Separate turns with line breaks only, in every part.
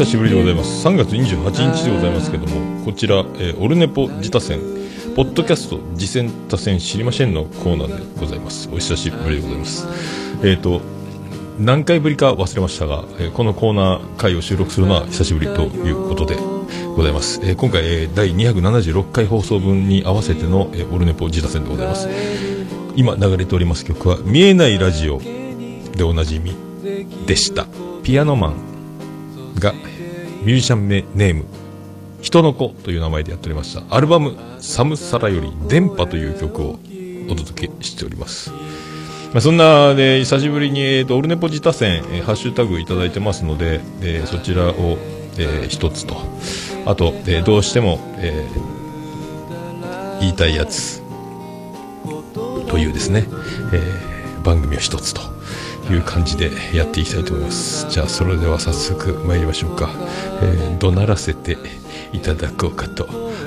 久しぶりでございます。3月28日でございますけどもこちら、えーオルネポ自他戦ポッドキャスト次戦他戦知りませんのコーナーでございます。お久しぶりでございます。えっ、と何回ぶりか忘れましたが、えーこのコーナー回を収録するのは久しぶりということでございます、えー今回、えー第276回放送分に合わせての、えーオルネポ自他戦でございます。今流れております曲は「見えないラジオ」でおなじみでした。ピアノマン。がミュージシャン名ネーム人の子という名前でやっておりました。アルバム「サムサラ」より「電波」という曲をお届けしております。まあ、そんなで久しぶりに、えー、とオルネポ自他戦、えーハッシュタグいただいてますので、えーそちらを、えー一つと。あと、えーどうしても、えー言いたいやつというですね、えー番組を一つと。いう感じでやっていきたいと思います。じゃあそれでは早速参りましょうか、えー怒鳴らせていただこうかと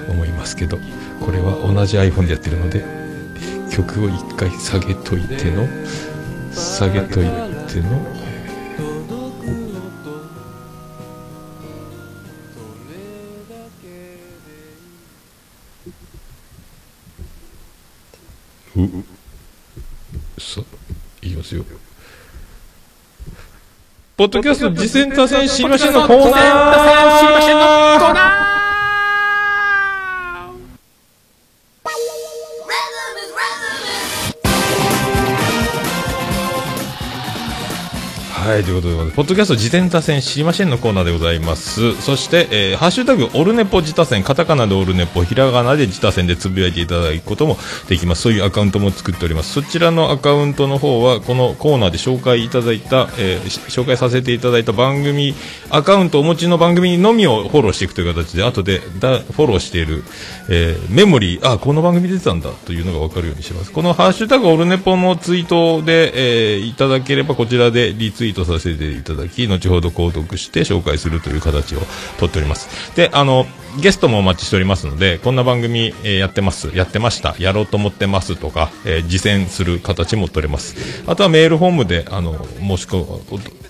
思いますけどこれは同じ iPhone でやってるので曲を一回下げといての下げといてのううさいきますよ。ポッドキャスト次戦多戦知りませんのコーナー
知りませんのコーナー
はい、ということで、ポッドキャスト自転多戦知りませんのコーナーでございます。そして、えーハッシュタグ、オルネポ自他戦、カタカナでオルネポ、ひらがなで自他戦でつぶやいていただくこともできます。そういうアカウントも作っております。そちらのアカウントの方は、このコーナーで紹介いただいた、えー紹介させていただいた番組、アカウントお持ちの番組のみをフォローしていくという形で、後でだフォローしている、えーメモリー、あ、この番組出てたんだというのがわかるようにします。このハッシュタグオルネポのツイートで、えーいただければこちらでリツイートさせていただき、後ほど購読して紹介するという形をとっております。で、あの、ゲストもお待ちしておりますので、こんな番組、えーやってます、やってました、やろうと思ってますとか、えー実践する形も取れます。あとはメールフォームで、あの、申し込お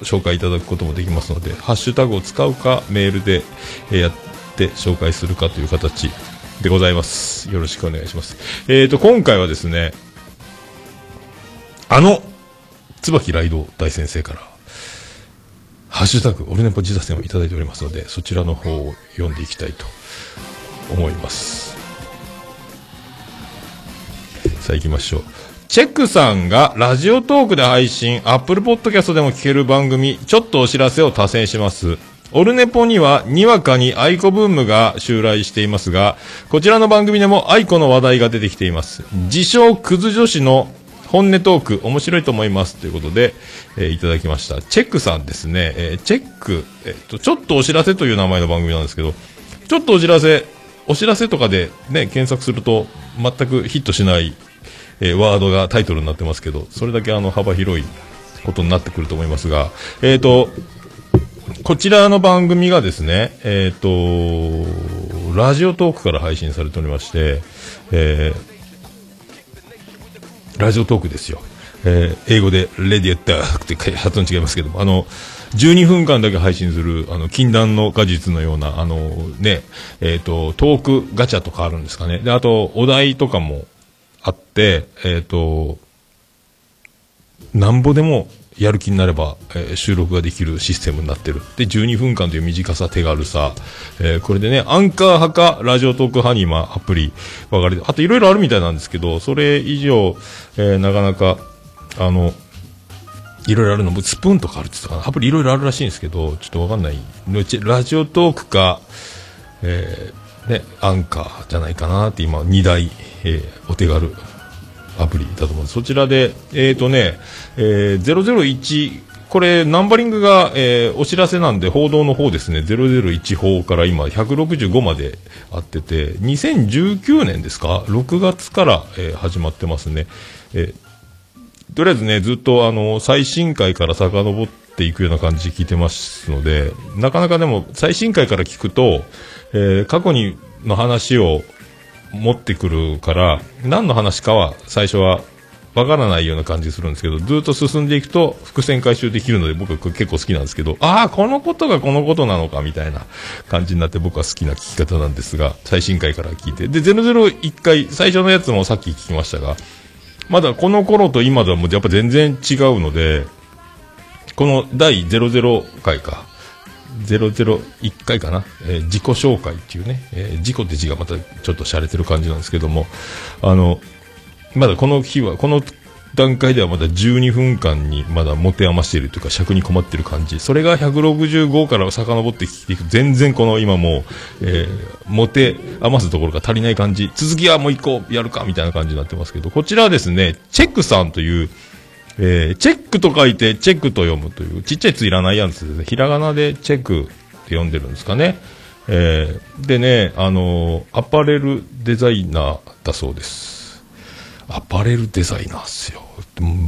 紹介いただくこともできますので、ハッシュタグを使うか、メールで、えーやって紹介するかという形でございます。よろしくお願いします。えっ、と、今回はですね、あの、椿雷道大先生から、ハッシュタグ、オルネポじたせんをいただいておりますので、そちらの方を読んでいきたいと思います。さあ行きましょう。チェックさんがラジオトークで配信、アップルポッドキャストでも聞ける番組、ちょっとお知らせを他薦します。オルネポには、にわかに aikoブームが襲来していますが、こちらの番組でも aikoの話題が出てきています。自称クズ女子の本音トーク、面白いと思います。ということで、えーいただきました。チェックさんですね。えーチェック、えっと、ちょっとお知らせという名前の番組なんですけど、ちょっとお知らせ、お知らせとかでね、検索すると全くヒットしない、えワードがタイトルになってますけど、それだけあの幅広いことになってくると思いますが、えっ、と、こちらの番組がですね、えっ、と、ラジオトークから配信されておりまして、えーラジオトークですよ。えー英語で、レディエッターって発音違いますけども、あの、12分間だけ配信する、あの、禁断の果実のような、あの、ね、えっ、と、トークガチャとかあるんですかね。で、あと、お題とかもあって、えっ、と、なんぼでもやる気になれば、えー収録ができるシステムになってる。で、12分間という短さ、手軽さ。えーこれでね、アンカー派か、ラジオトーク派に今、アプリ分かれて、あといろいろあるみたいなんですけど、それ以上、えーなかなか、あの、いろいろあるの、スプーンとかあるって言ったかな。アプリいろいろあるらしいんですけど、ちょっとわかんない。うちラジオトークか、えーね、アンカーじゃないかなって今、2台、えーお手軽アプリだと思うんです。そちらで、えっ、とね、えー001、これ、ナンバリングが、えーお知らせなんで、報道の方ですね、001法から今、165まであってて、2019年ですか ?6 月から、えー始まってますね。えーとりあえずね、ずっとあの、最新回から遡っていくような感じで聞いてますので、なかなかでも、最新回から聞くと、えー過去にの話を持ってくるから、何の話かは最初はわからないような感じするんですけど、ずっと進んでいくと伏線回収できるので僕は結構好きなんですけど、ああ、このことがこのことなのかみたいな感じになって僕は好きな聞き方なんですが、最新回から聞いて。で、001回、最初のやつもさっき聞きましたが、まだこの頃と今ではもうやっぱ全然違うので、この第00回か、001回かな、えー自己紹介っていうね、えー自己って字がまたちょっと洒落てる感じなんですけども、あの、まだこの日は、この段階ではまだ12分間にまだ持て余しているというか尺に困ってる感じ。それが165から遡って聞いていく全然この今もう、えー、持て余すところが足りない感じ。続きはもう一個やるかみたいな感じになってますけど、こちらはですね、チェックさんという、えー、チェックと書いてチェックと読むという、ちっちゃいついらないやつですね。ひらがなでチェックって読んでるんですかね。えー、でね、あのーアパレルデザイナーだそうです。アパレルデザイナーっすよ。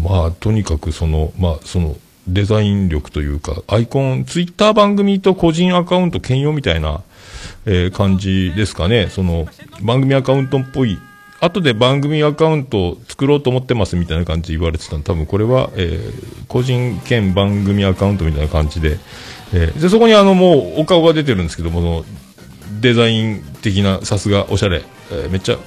まあ、とにかくその、まあ、その、デザイン力というか、アイコン、ツイッター番組と個人アカウント兼用みたいな、えー感じですかね。その、番組アカウントっぽい。後で番組アカウントを作ろうと思ってますみたいな感じで言われてたの。多分これは、えー個人兼番組アカウントみたいな感じで、えーで、そこにあの、もう、お顔が出てるんですけども、の、デザイン的な、さすがおしゃれ、えーめっちゃ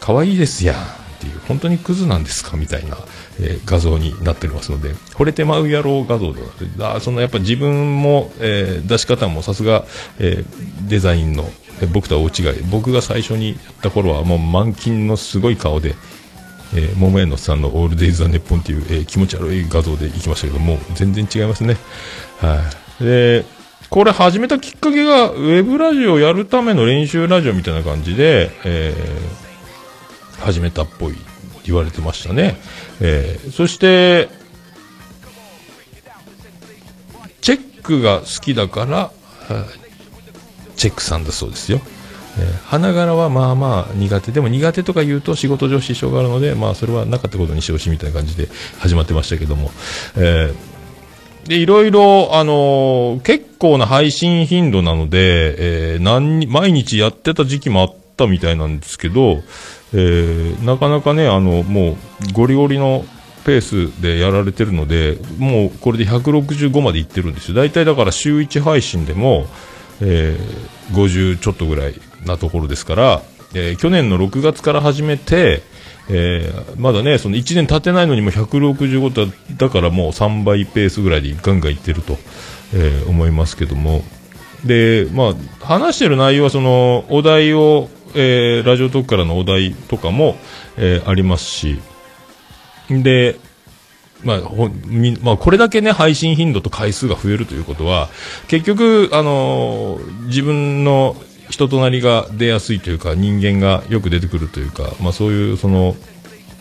可愛いですやんっていう、本当にクズなんですか？みたいな、えー画像になっておりますので、惚れてまう野郎画像ではなくて、あそのやっぱ自分も、えー出し方もさすが、えーデザインの、え僕とは大違い、僕が最初にやった頃はもう満金のすごい顔で、えー、桃屋のさんのオールデイズ・ザ・ネッポンっていう、えー気持ち悪い画像でいきましたけども、全然違いますね。はい。で、これ始めたきっかけが、ウェブラジオをやるための練習ラジオみたいな感じで、えー始めたっぽい、言われてましたね。えーそして、チェックが好きだから、チェックさんだそうですよ。えー花柄はまあまあ苦手でも苦手とか言うと仕事上支障があるのでまあそれはなかったことにしてほしいみたいな感じで始まってましたけども、えーでいろいろあのー結構な配信頻度なので、えー何毎日やってた時期もあったみたいなんですけど、えーなかなかねあのもうゴリゴリのペースでやられてるのでもうこれで165までいってるんですよ大体だから週1配信でも、えー50ちょっとぐらいなところですから、えー去年の6月から始めて、えーまだね、その1年経ってないのにも165だだからもう3倍ペースぐらいでガンガンいってると、えー思いますけども。で、まあ、話してる内容はその、お題を、えーラジオトークからのお題とかも、えーありますし、で、まあ、ほみまあ、これだけね、配信頻度と回数が増えるということは、結局、あのー自分の人となりが出やすいというか、人間がよく出てくるというか、まあ、そういう、その、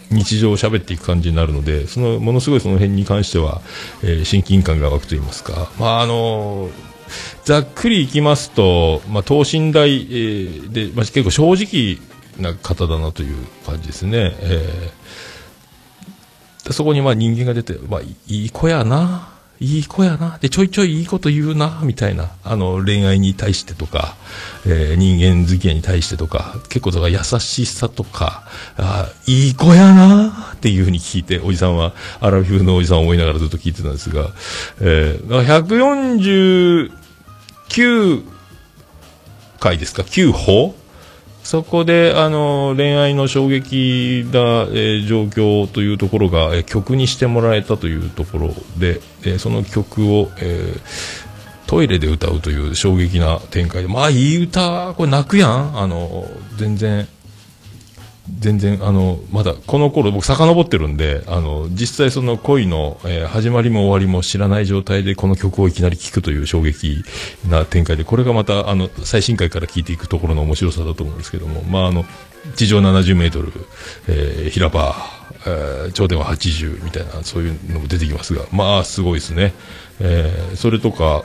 日常を喋っていく感じになるので、その、ものすごいその辺に関しては、えー親近感が湧くと言いますか、まあ、あのーざっくりいきますと、まあ、等身大、で、まあ、結構正直な方だなという感じですね。えーそこにまあ人間が出て、まあ、いい子やな、いい子やな、で、ちょいちょいいいこと言うな、みたいな、あの、恋愛に対してとか、えー人間付き合いに対してとか、結構だから優しさとか、あいい子やな、っていうふうに聞いて、おじさんは、アラフィフのおじさんを思いながらずっと聞いてたんですが、えー、だから149回ですか、9歩？そこで、あの、恋愛の衝撃な、えー状況というところが、えー曲にしてもらえたというところで、えーその曲を、えートイレで歌うという衝撃な展開で、まあ、いい歌、これ泣くやん。あの、全然、全然、あの、まだ、この頃僕遡ってるんで、あの、実際その恋の、えー始まりも終わりも知らない状態でこの曲をいきなり聴くという衝撃な展開で、これがまた、あの、最新回から聴いていくところの面白さだと思うんですけども、まあ、あの、地上70メートル、えー平場、えー頂点は80みたいな、そういうのも出てきますが、まあ、すごいですね。えーそれとか、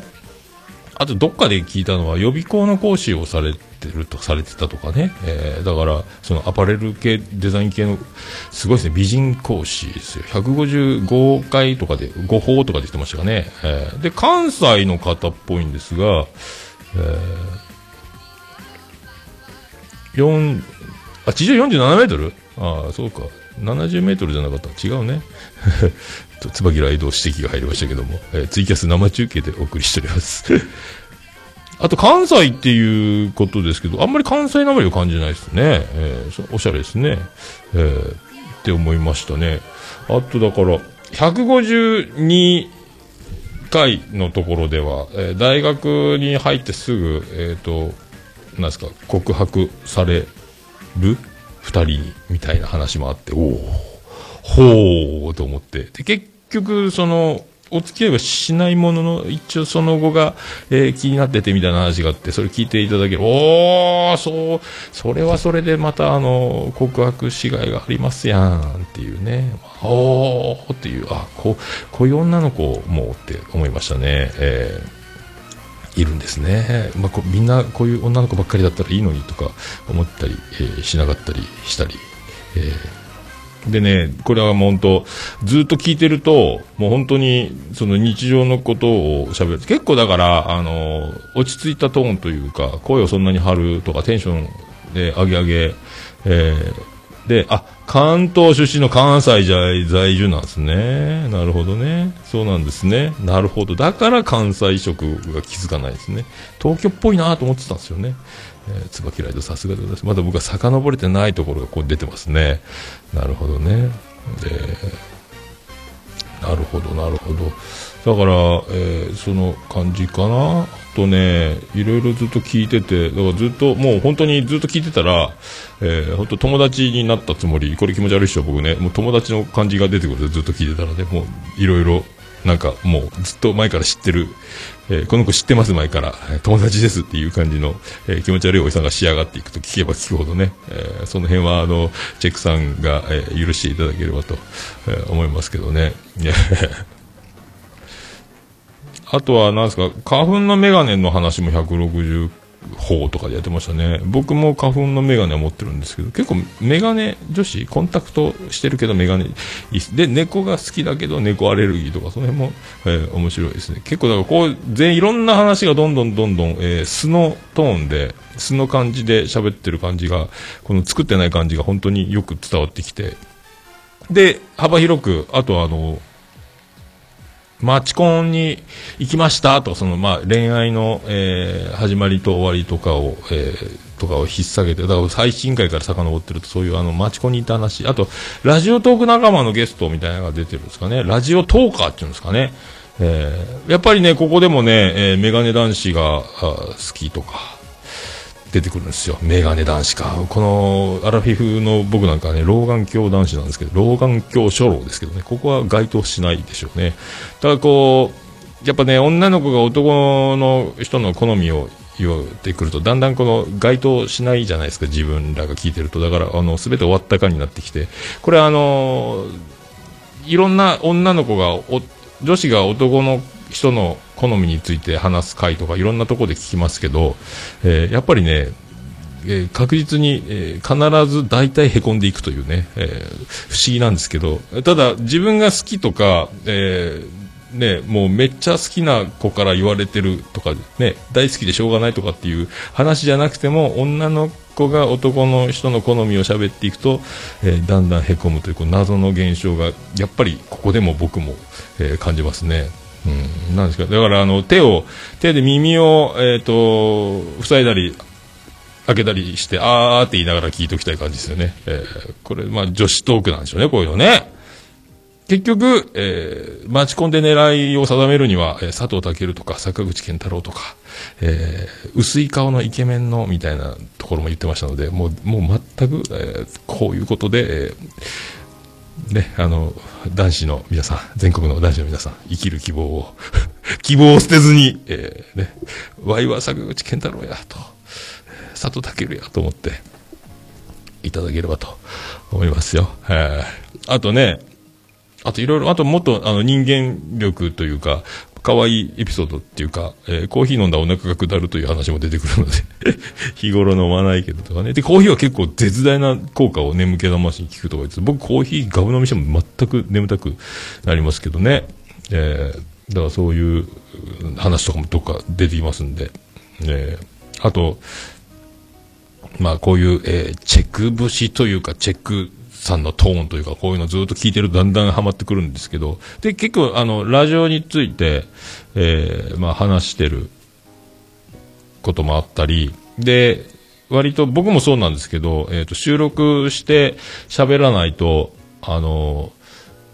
あとどっかで聞いたのは予備校の講師をされてるとされてたとかね、えーだからそのアパレル系デザイン系のすごいですね。美人講師ですよ。155回とかで5法とかで言ってましたかね、えーで関西の方っぽいんですが、えー、4あ地上47メートル？ああそうか。70メートルじゃなかった違うね。と椿ライド指摘が入りましたけども、えー、ツイキャス生中継でお送りしております。あと、関西っていうことですけど、あんまり関西なまりを感じないですね。えー、おしゃれですね。えー、って思いましたね。あと、だから、152回のところでは、えー、大学に入ってすぐ、えっ、ー、と、なんですか、告白される二人みたいな話もあって、おおほうと思って。で、結局、その、お付き合いはしないものの、一応その後が、えー、気になっててみたいな話があって、それ聞いていただける。おー、そう、それはそれでまた、あの、告白しがいがありますやんっていうね。おーっていう、あ、こう、こういう女の子もって思いましたね。えー、いるんですね。まあ、こみんなこういう女の子ばっかりだったらいいのにとか思ったり、えー、しなかったりしたり、えーでね、これはもう本当、ずっと聞いてると、もう本当に、その日常のことを喋る。結構だから、あの、落ち着いたトーンというか、声をそんなに張るとか、テンションで上げ上げ、えー、で、あ、関東出身の関西在住なんですね。なるほどね。そうなんですね。なるほど。だから関西色が気づかないですね。東京っぽいなと思ってたんですよね。えー、椿ライドさすがでございます。まだ僕は遡れてないところがこう出てますね。なるほどね。で、なるほど、なるほど。だから、えー、その感じかな。とね、いろいろずっと聞いてて、だからずっと、もう本当にずっと聞いてたら、えー、本当友達になったつもり、これ気持ち悪いっしょ、僕ね。もう友達の感じが出てくるずっと聞いてたらね、もういろいろ、なんかもうずっと前から知ってるえー、この子知ってます前から、友達ですっていう感じの、えー、気持ち悪いおじさんが仕上がっていくと聞けば聞くほどね、えー、その辺はあの、チェックさんが、えー、許していただければと、えー、思いますけどね。あとは、なんですか、花粉のメガネの話も160方とかでやってましたね。僕も花粉のメガネを持ってるんですけど、結構メガネ女子、コンタクトしてるけどメガネで、猫が好きだけど猫アレルギーとか、その辺も、えー、面白いですね。結構だからこう、全いろんな話がどんどんどんどん、えー、素のトーンで、素の感じで喋ってる感じが、この作ってない感じが本当によく伝わってきて、で、幅広く、あとあの、マチコンに行きましたと、その、まあ、恋愛の、えー、始まりと終わりとかを、えー、とかを引っ提げて、だから最新回から遡ってると、そういうあの、マチコンに行った話、あと、ラジオトーク仲間のゲストみたいなのが出てるんですかね、ラジオトーカーっていうんですかね、えー、やっぱりね、ここでもね、えー、メガネ男子が好きとか、出てくるんですよ。メガネ男子か。この、アラフィフの僕なんかね、老眼鏡男子なんですけど、老眼鏡初老ですけどね、ここは該当しないでしょうね。ただこう、やっぱね、女の子が男の人の好みを言ってくると、だんだんこの該当しないじゃないですか、自分らが聞いてると。だから、あの、すべて終わったかになってきて、これあの、いろんな女の子が、女子が男の人の好みについて話す回とかいろんなところで聞きますけど、えー、やっぱりね、えー、確実に、えー、必ず大体へこんでいくというね、えー、不思議なんですけど、ただ自分が好きとか、えね、もうめっちゃ好きな子から言われてるとか、ね、大好きでしょうがないとかっていう話じゃなくても、女の子が男の人の好みを喋っていくと、えー、だんだんへこむというこう謎の現象が、やっぱりここでも僕も、えー、感じますね。うん、なんですか。だからあの、手を、手で耳を、えっ、ー、と、塞いだり、開けたりして、あーって言いながら聞いておきたい感じですよね。えー、これ、まあ、女子トークなんでしょうね、こういうのね。結局、えー、待ち込んで狙いを定めるには、えー、佐藤健とか坂口健太郎とか、えー、薄い顔のイケメンのみたいなところも言ってましたので、もう、もう全く、えー、こういうことで、えー、ね、あの、男子の皆さん、全国の男子の皆さん、生きる希望を 希望を捨てずに、えー、ね、ワイは坂口健太郎や、と、佐藤健や、と思って、いただければと思いますよ。えー、あとね、あといろいろ、あともっとあの人間力というか、可愛いエピソードっていうか、えー、コーヒー飲んだらお腹が下るという話も出てくるので 日頃飲まないけどとかね。で、コーヒーは結構絶大な効果を眠気覚ましに効くとか言って、僕コーヒーガブ飲みしても全く眠たくなりますけどね。えー、だからそういう話とかもどっか出てきますんで。えー、あと、まあこういう、えー、チェック節というか、チェックさんのトーンというか、こういうのずっと聞いてるとだんだんハマってくるんですけど、で、結構、あの、ラジオについて、えー、まあ話してることもあったり、で、割と僕もそうなんですけど、えっ、と、収録して喋らないと、あの、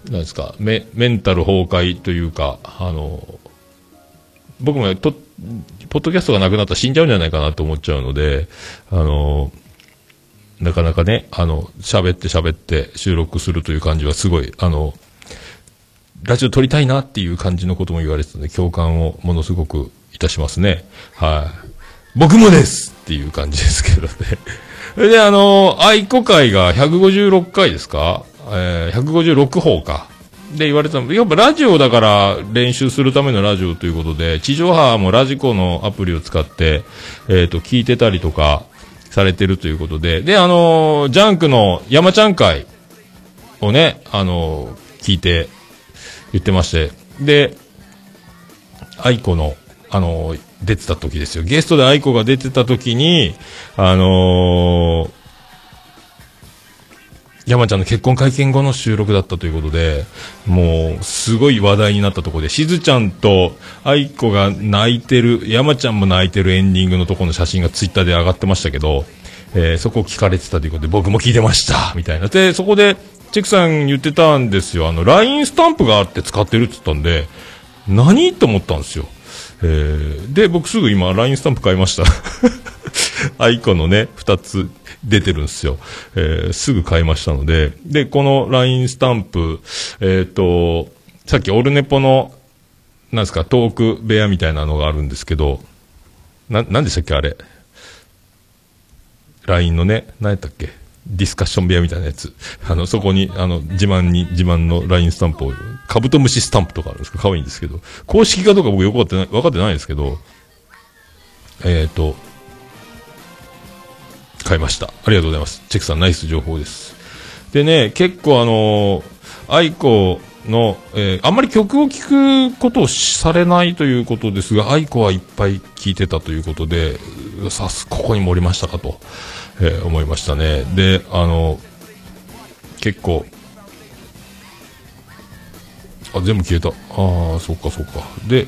なんですか、メメンタル崩壊というか、あの、僕もと、ポッドキャストがなくなったら死んじゃうんじゃないかなと思っちゃうので、あの、なかなかね、あの、喋って喋って収録するという感じはすごい、あの、ラジオ撮りたいなっていう感じのことも言われてたので、共感をものすごくいたしますね。はい。僕もですっていう感じですけどね。そ れで、あの、愛子会が156回ですか？えー、156法か。で言われたの。やっぱラジオだから練習するためのラジオということで、地上波もラジコのアプリを使って、えっ、ー、と、聞いてたりとかされてるということで、で、あのー、ジャンクの山ちゃん会をね、あのー、聞いて言ってまして、で、愛子の、あの出てた時ですよ。ゲストで愛子が出てた時に、あの山ちゃんの結婚会見後の収録だったということで、もう、すごい話題になったところで、しずちゃんと愛子が泣いてる、山ちゃんも泣いてるエンディングのところの写真がツイッターで上がってましたけど、えー、そこを聞かれてたということで、僕も聞いてました、みたいな。で、そこで、チェクさん言ってたんですよ。あの、LINE スタンプがあって使ってるって言ったんで、何と思ったんですよ。えー、で、僕すぐ今 LINE スタンプ買いました。アイコンのね、二つ出てるんですよ。えー、すぐ買いましたので、で、この LINE スタンプ、えっ、ー、と、さっきオルネポの、なんですか、トーク部屋みたいなのがあるんですけど、な、なんでしたっけ、あれ？LINE のね、何やったっけ？ディスカッション部屋みたいなやつ。あの、そこに、あの、自慢に、自慢の LINE スタンプを、カブトムシスタンプとかあるんですか可愛いんですけど、公式かどうか僕よくわかってない、分かってないんですけど、えっ、ー、と、買いました。ありがとうございます。チェックさんナイス情報です。でね、結構あのー、 aikoの、えー、あんまり曲を聴くことをされないということですが、 aikoはいっぱい聴いてたということで、さす、ここに盛りましたかと。えー、思いましたね。で、あの、結構、あ、全部消えた。ああ、そっかそっか。で、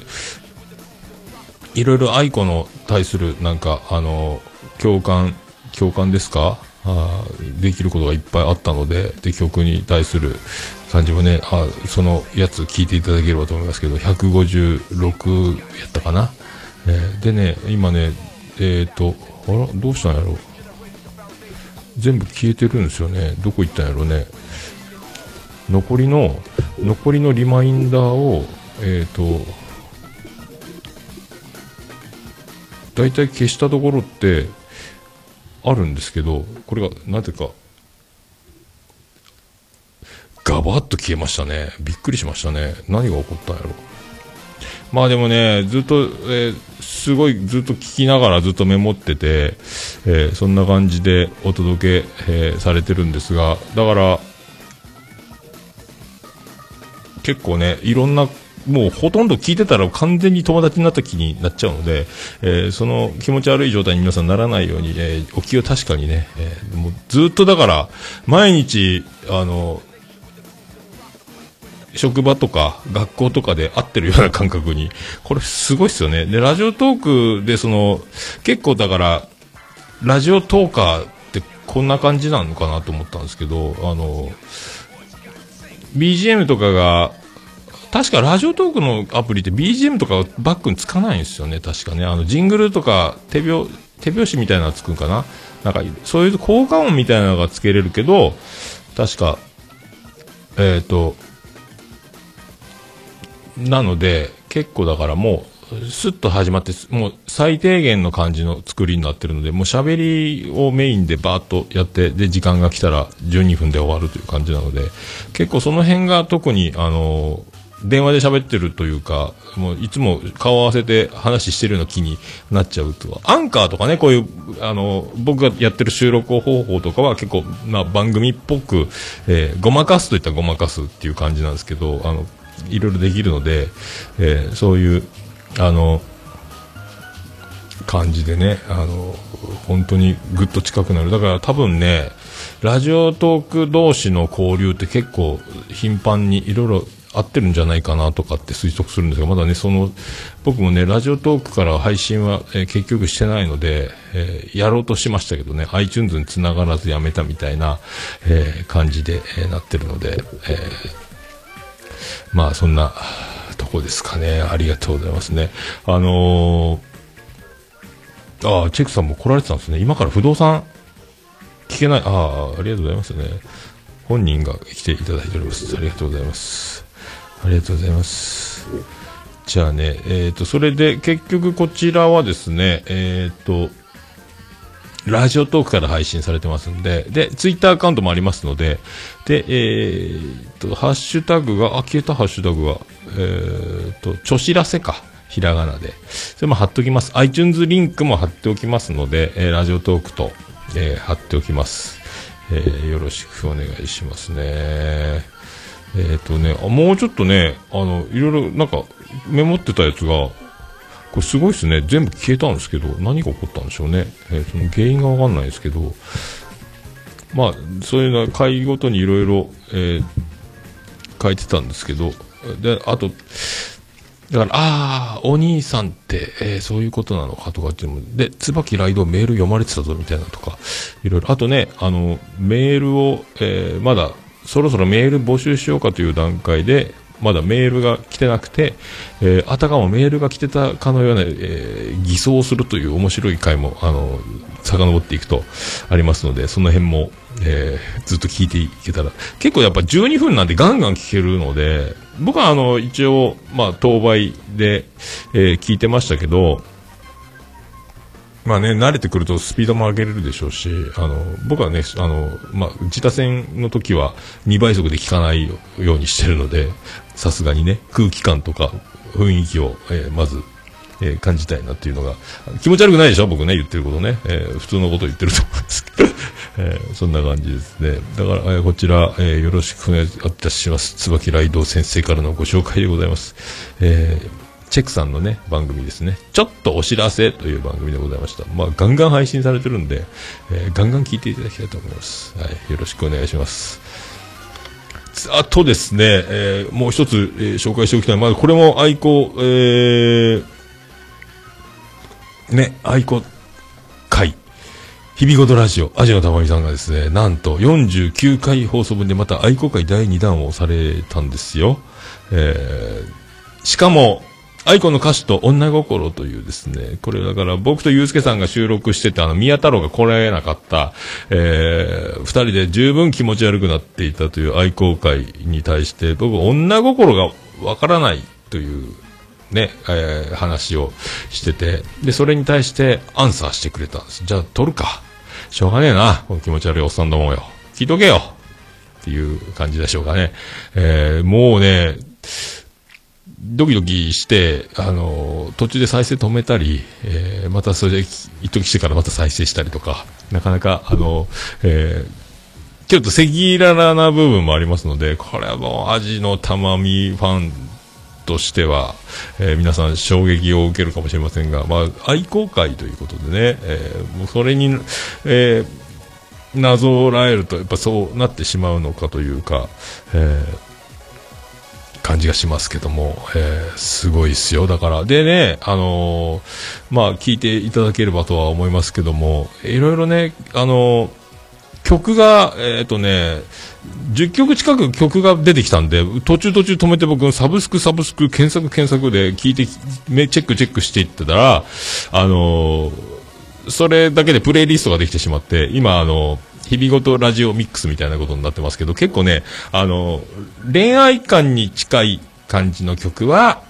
いろいろ愛子の対する、なんか、あの、共感、共感ですか？あできることがいっぱいあったので、で、曲に対する感じもね、あそのやつ聞いていただければと思いますけど、156やったかな？えー、でね、今ね、えっ、ー、と、あら、どうしたんやろ？う。全部消えてるんですよねどこ行ったんやろね？残りの残りのリマインダーをえっ、ー、と大体消したところってあるんですけどこれがなぜかガバッと消えましたね。びっくりしましたね。何が起こったんやろ。まあでもね、ずっと、えー、すごいずっと聞きながらずっとメモってて、えー、そんな感じでお届け、えー、されてるんですが、だから、結構ね、いろんな、もうほとんど聞いてたら完全に友達になった気になっちゃうので、えー、その気持ち悪い状態に皆さんならないように、えー、お気を確かにね、えー、もうずっとだから、毎日、あの、職場とか学校とかで会ってるような感覚に、これすごいっすよね。で、ラジオトークでその、結構だから、ラジオトーカーってこんな感じなのかなと思ったんですけど、あの、BGM とかが、確かラジオトークのアプリって BGM とかバックにつかないんですよね、確かね。あの、ジングルとか手拍、手拍子みたいなのがつくんかな。なんか、そういう効果音みたいなのがつけれるけど、確か、えっ、ー、と、なので、結構だからもう、スッと始まって、もう最低限の感じの作りになってるので、もう喋りをメインでバーッとやって、で、時間が来たら12分で終わるという感じなので、結構その辺が特に、あの、電話で喋ってるというか、もういつも顔合わせて話してるような気になっちゃうとは。アンカーとかね、こういう、あの、僕がやってる収録方法とかは結構、まあ番組っぽく、えー、ごまかすといったらごまかすっていう感じなんですけど、あの、いろいろできるので、えー、そういうあの感じでねあの本当にぐっと近くなるだから多分ねラジオトーク同士の交流って結構頻繁にいろいろ合ってるんじゃないかなとかって推測するんですが、まだね、その、僕もね、ラジオトークから配信は、えー結局してないので、えーやろうとしましたけどね、iTunes に繋がらずやめたみたいな、えー感じで、えなってるので、えまあ、そんなとこですかね。ありがとうございますね。あのああ、チェックさんも来られてたんですね。今から不動産聞けない。ああ、ありがとうございますね。本人が来ていただいております。ありがとうございます。ありがとうございます。じゃあね、えっ、と、それで結局こちらはですね、えっ、と、ラジオトークから配信されてますんで、で、ツイッターアカウントもありますので、で、えーと、ハッシュタグが、あ、消えたハッシュタグが、えーっと、ちょしらせか。ひらがなで。それも貼っておきます。iTunes リンクも貼っておきますので、えーラジオトークと、えー貼っておきます。えーよろしくお願いしますね。えーとね、あもうちょっとね、あの、いろいろなんかメモってたやつが、これすごいですね。全部消えたんですけど、何が起こったんでしょうね。えーその原因がわかんないですけど、まあ、そういうのは会ごとにいろいろ、えー書いてたんですけど、で、あと、だから、ああ、お兄さんって、えーそういうことなのかとかっていうの、で、椿ライドメール読まれてたぞみたいなとか、いろいろ、あとね、あの、メールを、えーまだ、そろそろメール募集しようかという段階で、まだメールが来てなくて、えーあたかもメールが来てたかのような、えー偽装するという面白い回も、あの、遡っていくとありますので、その辺も、えーずっと聞いていけたら、結構やっぱ12分なんでガンガン聞けるので、僕はあの、一応、まあ、当倍で、えー聞いてましたけど、まあね、慣れてくるとスピードも上げれるでしょうし、あの、僕はね、あの、まあ、自他戦の時は2倍速で聞かないようにしてるので、さすがにね、空気感とか雰囲気を、えーまず、えー感じたいなっていうのが、気持ち悪くないでしょ僕ね、言ってることね。えー普通のこと言ってると思いますけど、えーそんな感じですね。だから、えこちら、えよろしくお願いいたします。椿ライド先生からのご紹介でございます。えーチェックさんのね、番組ですね。ちょっとお知らせという番組でございました。まあ、ガンガン配信されてるんで、えーガンガン聞いていただきたいと思います。はい。よろしくお願いします。あとですね、えーもう一つ、えー紹介しておきたい。まず、これも愛好、えーね、愛子会、日々ごとラジオ、アジのたまみさんがですね、なんと49回放送分でまた愛子会第2弾をされたんですよ。えーしかも、愛子の歌詞と女心というですね、これだから僕とゆうすけさんが収録してて、あの、宮太郎が来られなかった、えー二人で十分気持ち悪くなっていたという愛好会に対して、僕、女心がわからないという、ね、えー話をしてて、で、それに対してアンサーしてくれたんです。じゃあ、撮るか。しょうがねえな、この気持ち悪いおっさんどもよ。聞いとけよっていう感じでしょうかね。えーもうね、ドキドキして、あの、途中で再生止めたり、えーまたそれで一時してからまた再生したりとか、なかなか、あの、えーちょっと赤裸々な部分もありますので、これはもう、アジのたまみファンとしては、えー皆さん衝撃を受けるかもしれませんが、まあ、愛好会ということでね、えーもうそれに、えーなぞらえると、やっぱそうなってしまうのかというか、えー感じがしますけども、えーすごいですよ。だから、でね、あのーまあ、聞いていただければとは思いますけども、いろいろね、あのー曲が、えっ、とね、10曲近く曲が出てきたんで、途中途中止めて僕、サブスクサブスク検索検索で聞いて、チェックチェックしていってたら、あのーそれだけでプレイリストができてしまって、今、あの、日々ごとラジオミックスみたいなことになってますけど、結構ね、あの、恋愛観に近い感じの曲は、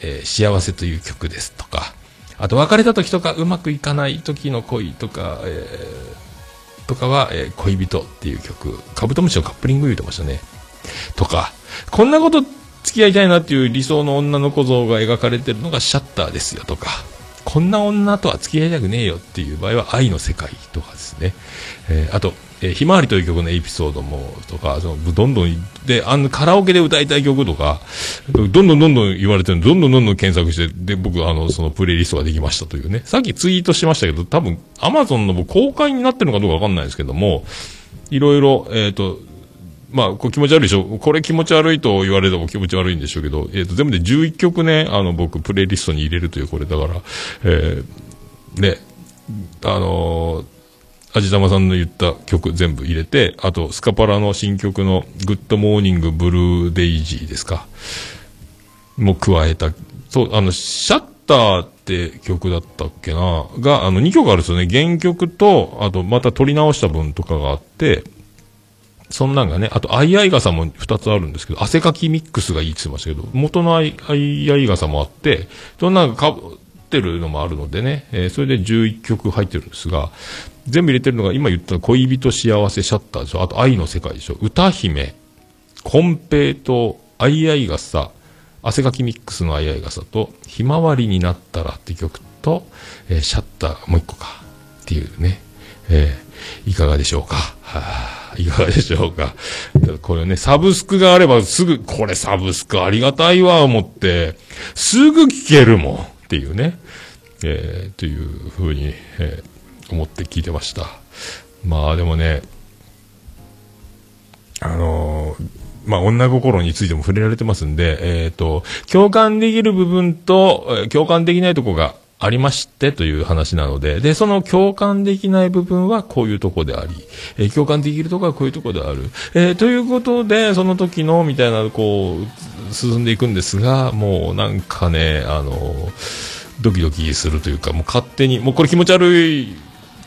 えー幸せという曲ですとか、あと別れた時とかうまくいかない時の恋とか、えーとかは、えー恋人っていう曲、カブトムシのカップリング言うてましたね。とか、こんなこと付き合いたいなっていう理想の女の子像が描かれてるのがシャッターですよとか、こんな女とは付き合いたくねえよっていう場合は愛の世界とかですね。えーあと、えーひまわりという曲のエピソードもとか、そのどんどん、で、あの、カラオケで歌いたい曲とか、どんどんどんどん言われてるどんどんどんどん検索して、で、僕、あの、そのプレイリストができましたというね。さっきツイートしましたけど、多分、アマゾンの公開になってるのかどうかわかんないですけども、いろいろ、えっ、と、まあ、こう気持ち悪いでしょ。これ気持ち悪いと言われても気持ち悪いんでしょうけど、えっ、と、全部で11曲ね、あの、僕、プレイリストに入れるという、これ、だから、えー、ね、あのー味玉さんの言った曲全部入れて、あと、スカパラの新曲の、グッドモーニングブルーデイジーですか。も加えた。そう、あの、シャッターって曲だったっけなが、あの、2曲あるんですよね。原曲と、あと、また撮り直した分とかがあって、そんなんがね、あと、アイアイ傘も2つあるんですけど、汗かきミックスがいいって言ってましたけど、元のアイアイ傘もあって、そんなんかぶってるのもあるのでね、えーそれで11曲入ってるんですが、全部入れてるのが、今言った恋人幸せシャッターでしょ、あと愛の世界でしょ、歌姫、コンペイト、アイアイ傘、汗かきミックスのアイアイ傘と、ひまわりになったらって曲と、えーシャッターもう一個かっていうね、えーいかがでしょうか？はあ、いかがでしょうか。これね、サブスクがあればすぐ、これサブスクありがたいわ、思って、すぐ聴けるもんっていうね、えーというふうに、えー思って聞いてました。まあでもね、あのーまあ、女心についても触れられてますんで、えっ、と、共感できる部分と、共感できないとこがありましてという話なので、で、その共感できない部分はこういうとこであり、えー共感できるとこはこういうとこである。えーということで、その時の、みたいな、こう、進んでいくんですが、もうなんかね、あのドキドキするというか、もう勝手に、もうこれ気持ち悪い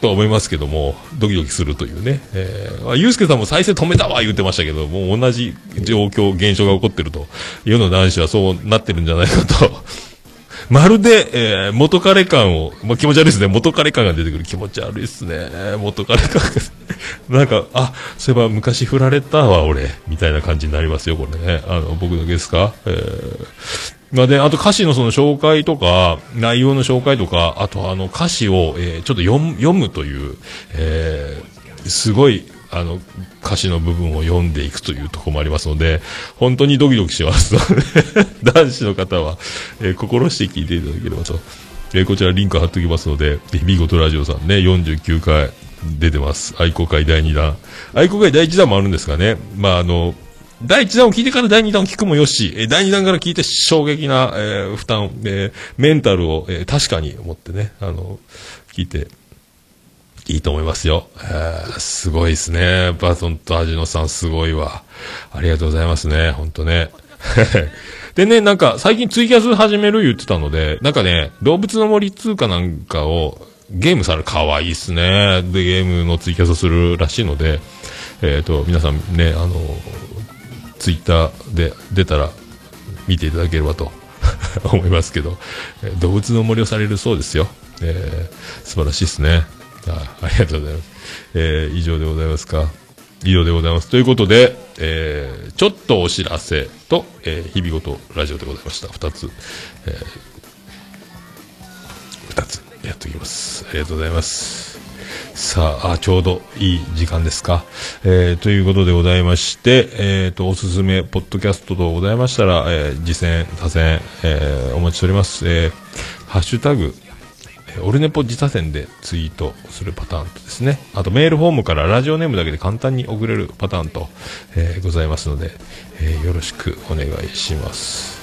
とは思いますけども、ドキドキするというね。えー、ゆうすけさんも再生止めたわ言ってましたけど、もう同じ状況、現象が起こってると、世の男子はそうなってるんじゃないかと。まるで、えー元彼感を、まあ、気持ち悪いですね。元彼感が出てくる。気持ち悪いですね。元彼感が。なんか、あ、そういえば昔振られたわ、俺。みたいな感じになりますよ、これね。あの、僕だけですか？えーまあ、で、あと歌詞のその紹介とか、内容の紹介とか、あとあの歌詞を、えーちょっと読む読むという、えーすごい、あの、歌詞の部分を読んでいくというところもありますので、本当にドキドキします、男子の方は、えー心して聞いていただければと。えーこちらリンク貼っておきますので、えー見事ラジオさんね、49回出てます。愛好会第2弾。愛好会第1弾もあるんですかね。まあ、あの、第1弾を聞いてから第2弾を聞くもよし、えー第2弾から聞いて衝撃な、えー負担、えーメンタルを、えー確かに思ってね、あの、聞いて、いいと思いますよ。えーすごいですね。バトンとアジノさんすごいわ。ありがとうございますね。ほんとね。でね、なんか最近ツイキャス始める言ってたので、なんかね、動物の森通貨なんかをゲームされる、かわいいっすね。で、ゲームのツイキャスするらしいので、えっ、と、皆さんね、あの、ツイッターで出たら見ていただければと 思いますけど、動物の森をされるそうですよ。えー素晴らしいですね。あありがとうございます。えー以上でございますか？以上でございます。ということで、えーちょっとお知らせと、えー日々ごとラジオでございました。二つ、えー二つやっておきます。ありがとうございます。さあ、あちょうどいい時間ですか？えーということでございまして、えーと、おすすめ、ポッドキャストとございましたら、えー、次戦、他戦、えーお待ちしております。えーハッシュタグ、オルネポ自他戦でツイートするパターンとですね、あとメールフォームからラジオネームだけで簡単に送れるパターンと、えーございますので、えーよろしくお願いします。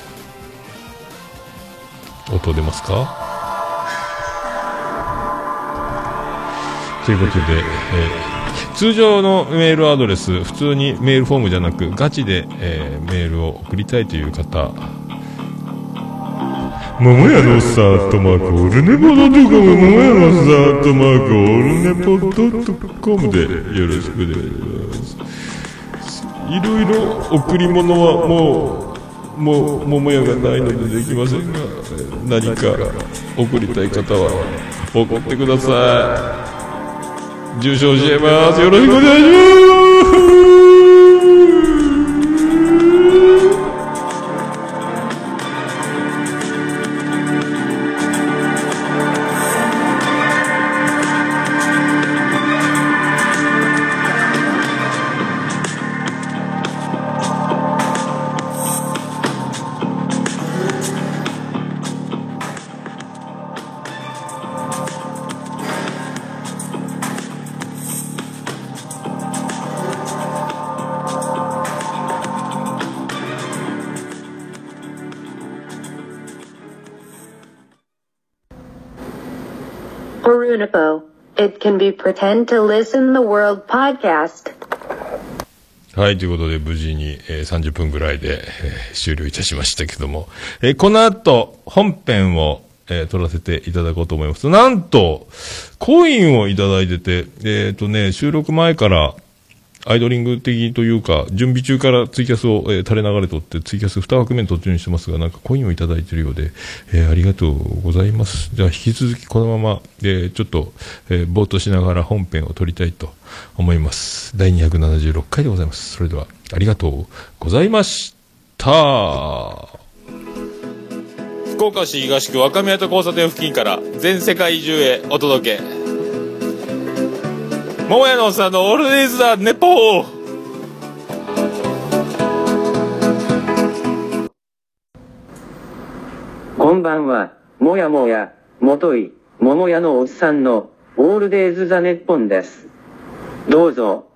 音出ますか？ということで、えー通常のメールアドレス、普通にメールフォームじゃなく、ガチで、えーメールを送りたいという方、桃屋のおっさん、アットマーク、オルネポドットコム、桃屋のおっさん、アットマーク、オルネポドットコムでよろしくでございます。いろいろ贈り物はもう、もう、桃屋がないのでできませんが、何か贈りたい方は、送ってください。重症しちゃいます。よろしくお願いします
can be pretend to listen the world podcast.
はい、ということで無事に、えー30分ぐらいで、えー終了いたしましたけども、えーこの後、本編を、えー撮らせていただこうと思います。なんと、コインをいただいてて、えっ、とね、収録前から、アイドリング的というか、準備中からツイキャスを、えー垂れ流れとって、ツイキャス2枠目に途中にしてますが、なんかコインをいただいているようで、えーありがとうございます。じゃあ引き続きこのまま、えーちょっと、えーぼーっとしながら本編を撮りたいと思います。第276回でございます。それでは、ありがとうございました。福岡市東区若宮と交差点付近から全世界中へお届け。桃屋のおっさんのオールデイズ・ザ・ネポー。
こんばんは、もやもや、もとい、桃屋のおっさんの、オールデイズ・ザ・ネッポンです。どうぞ、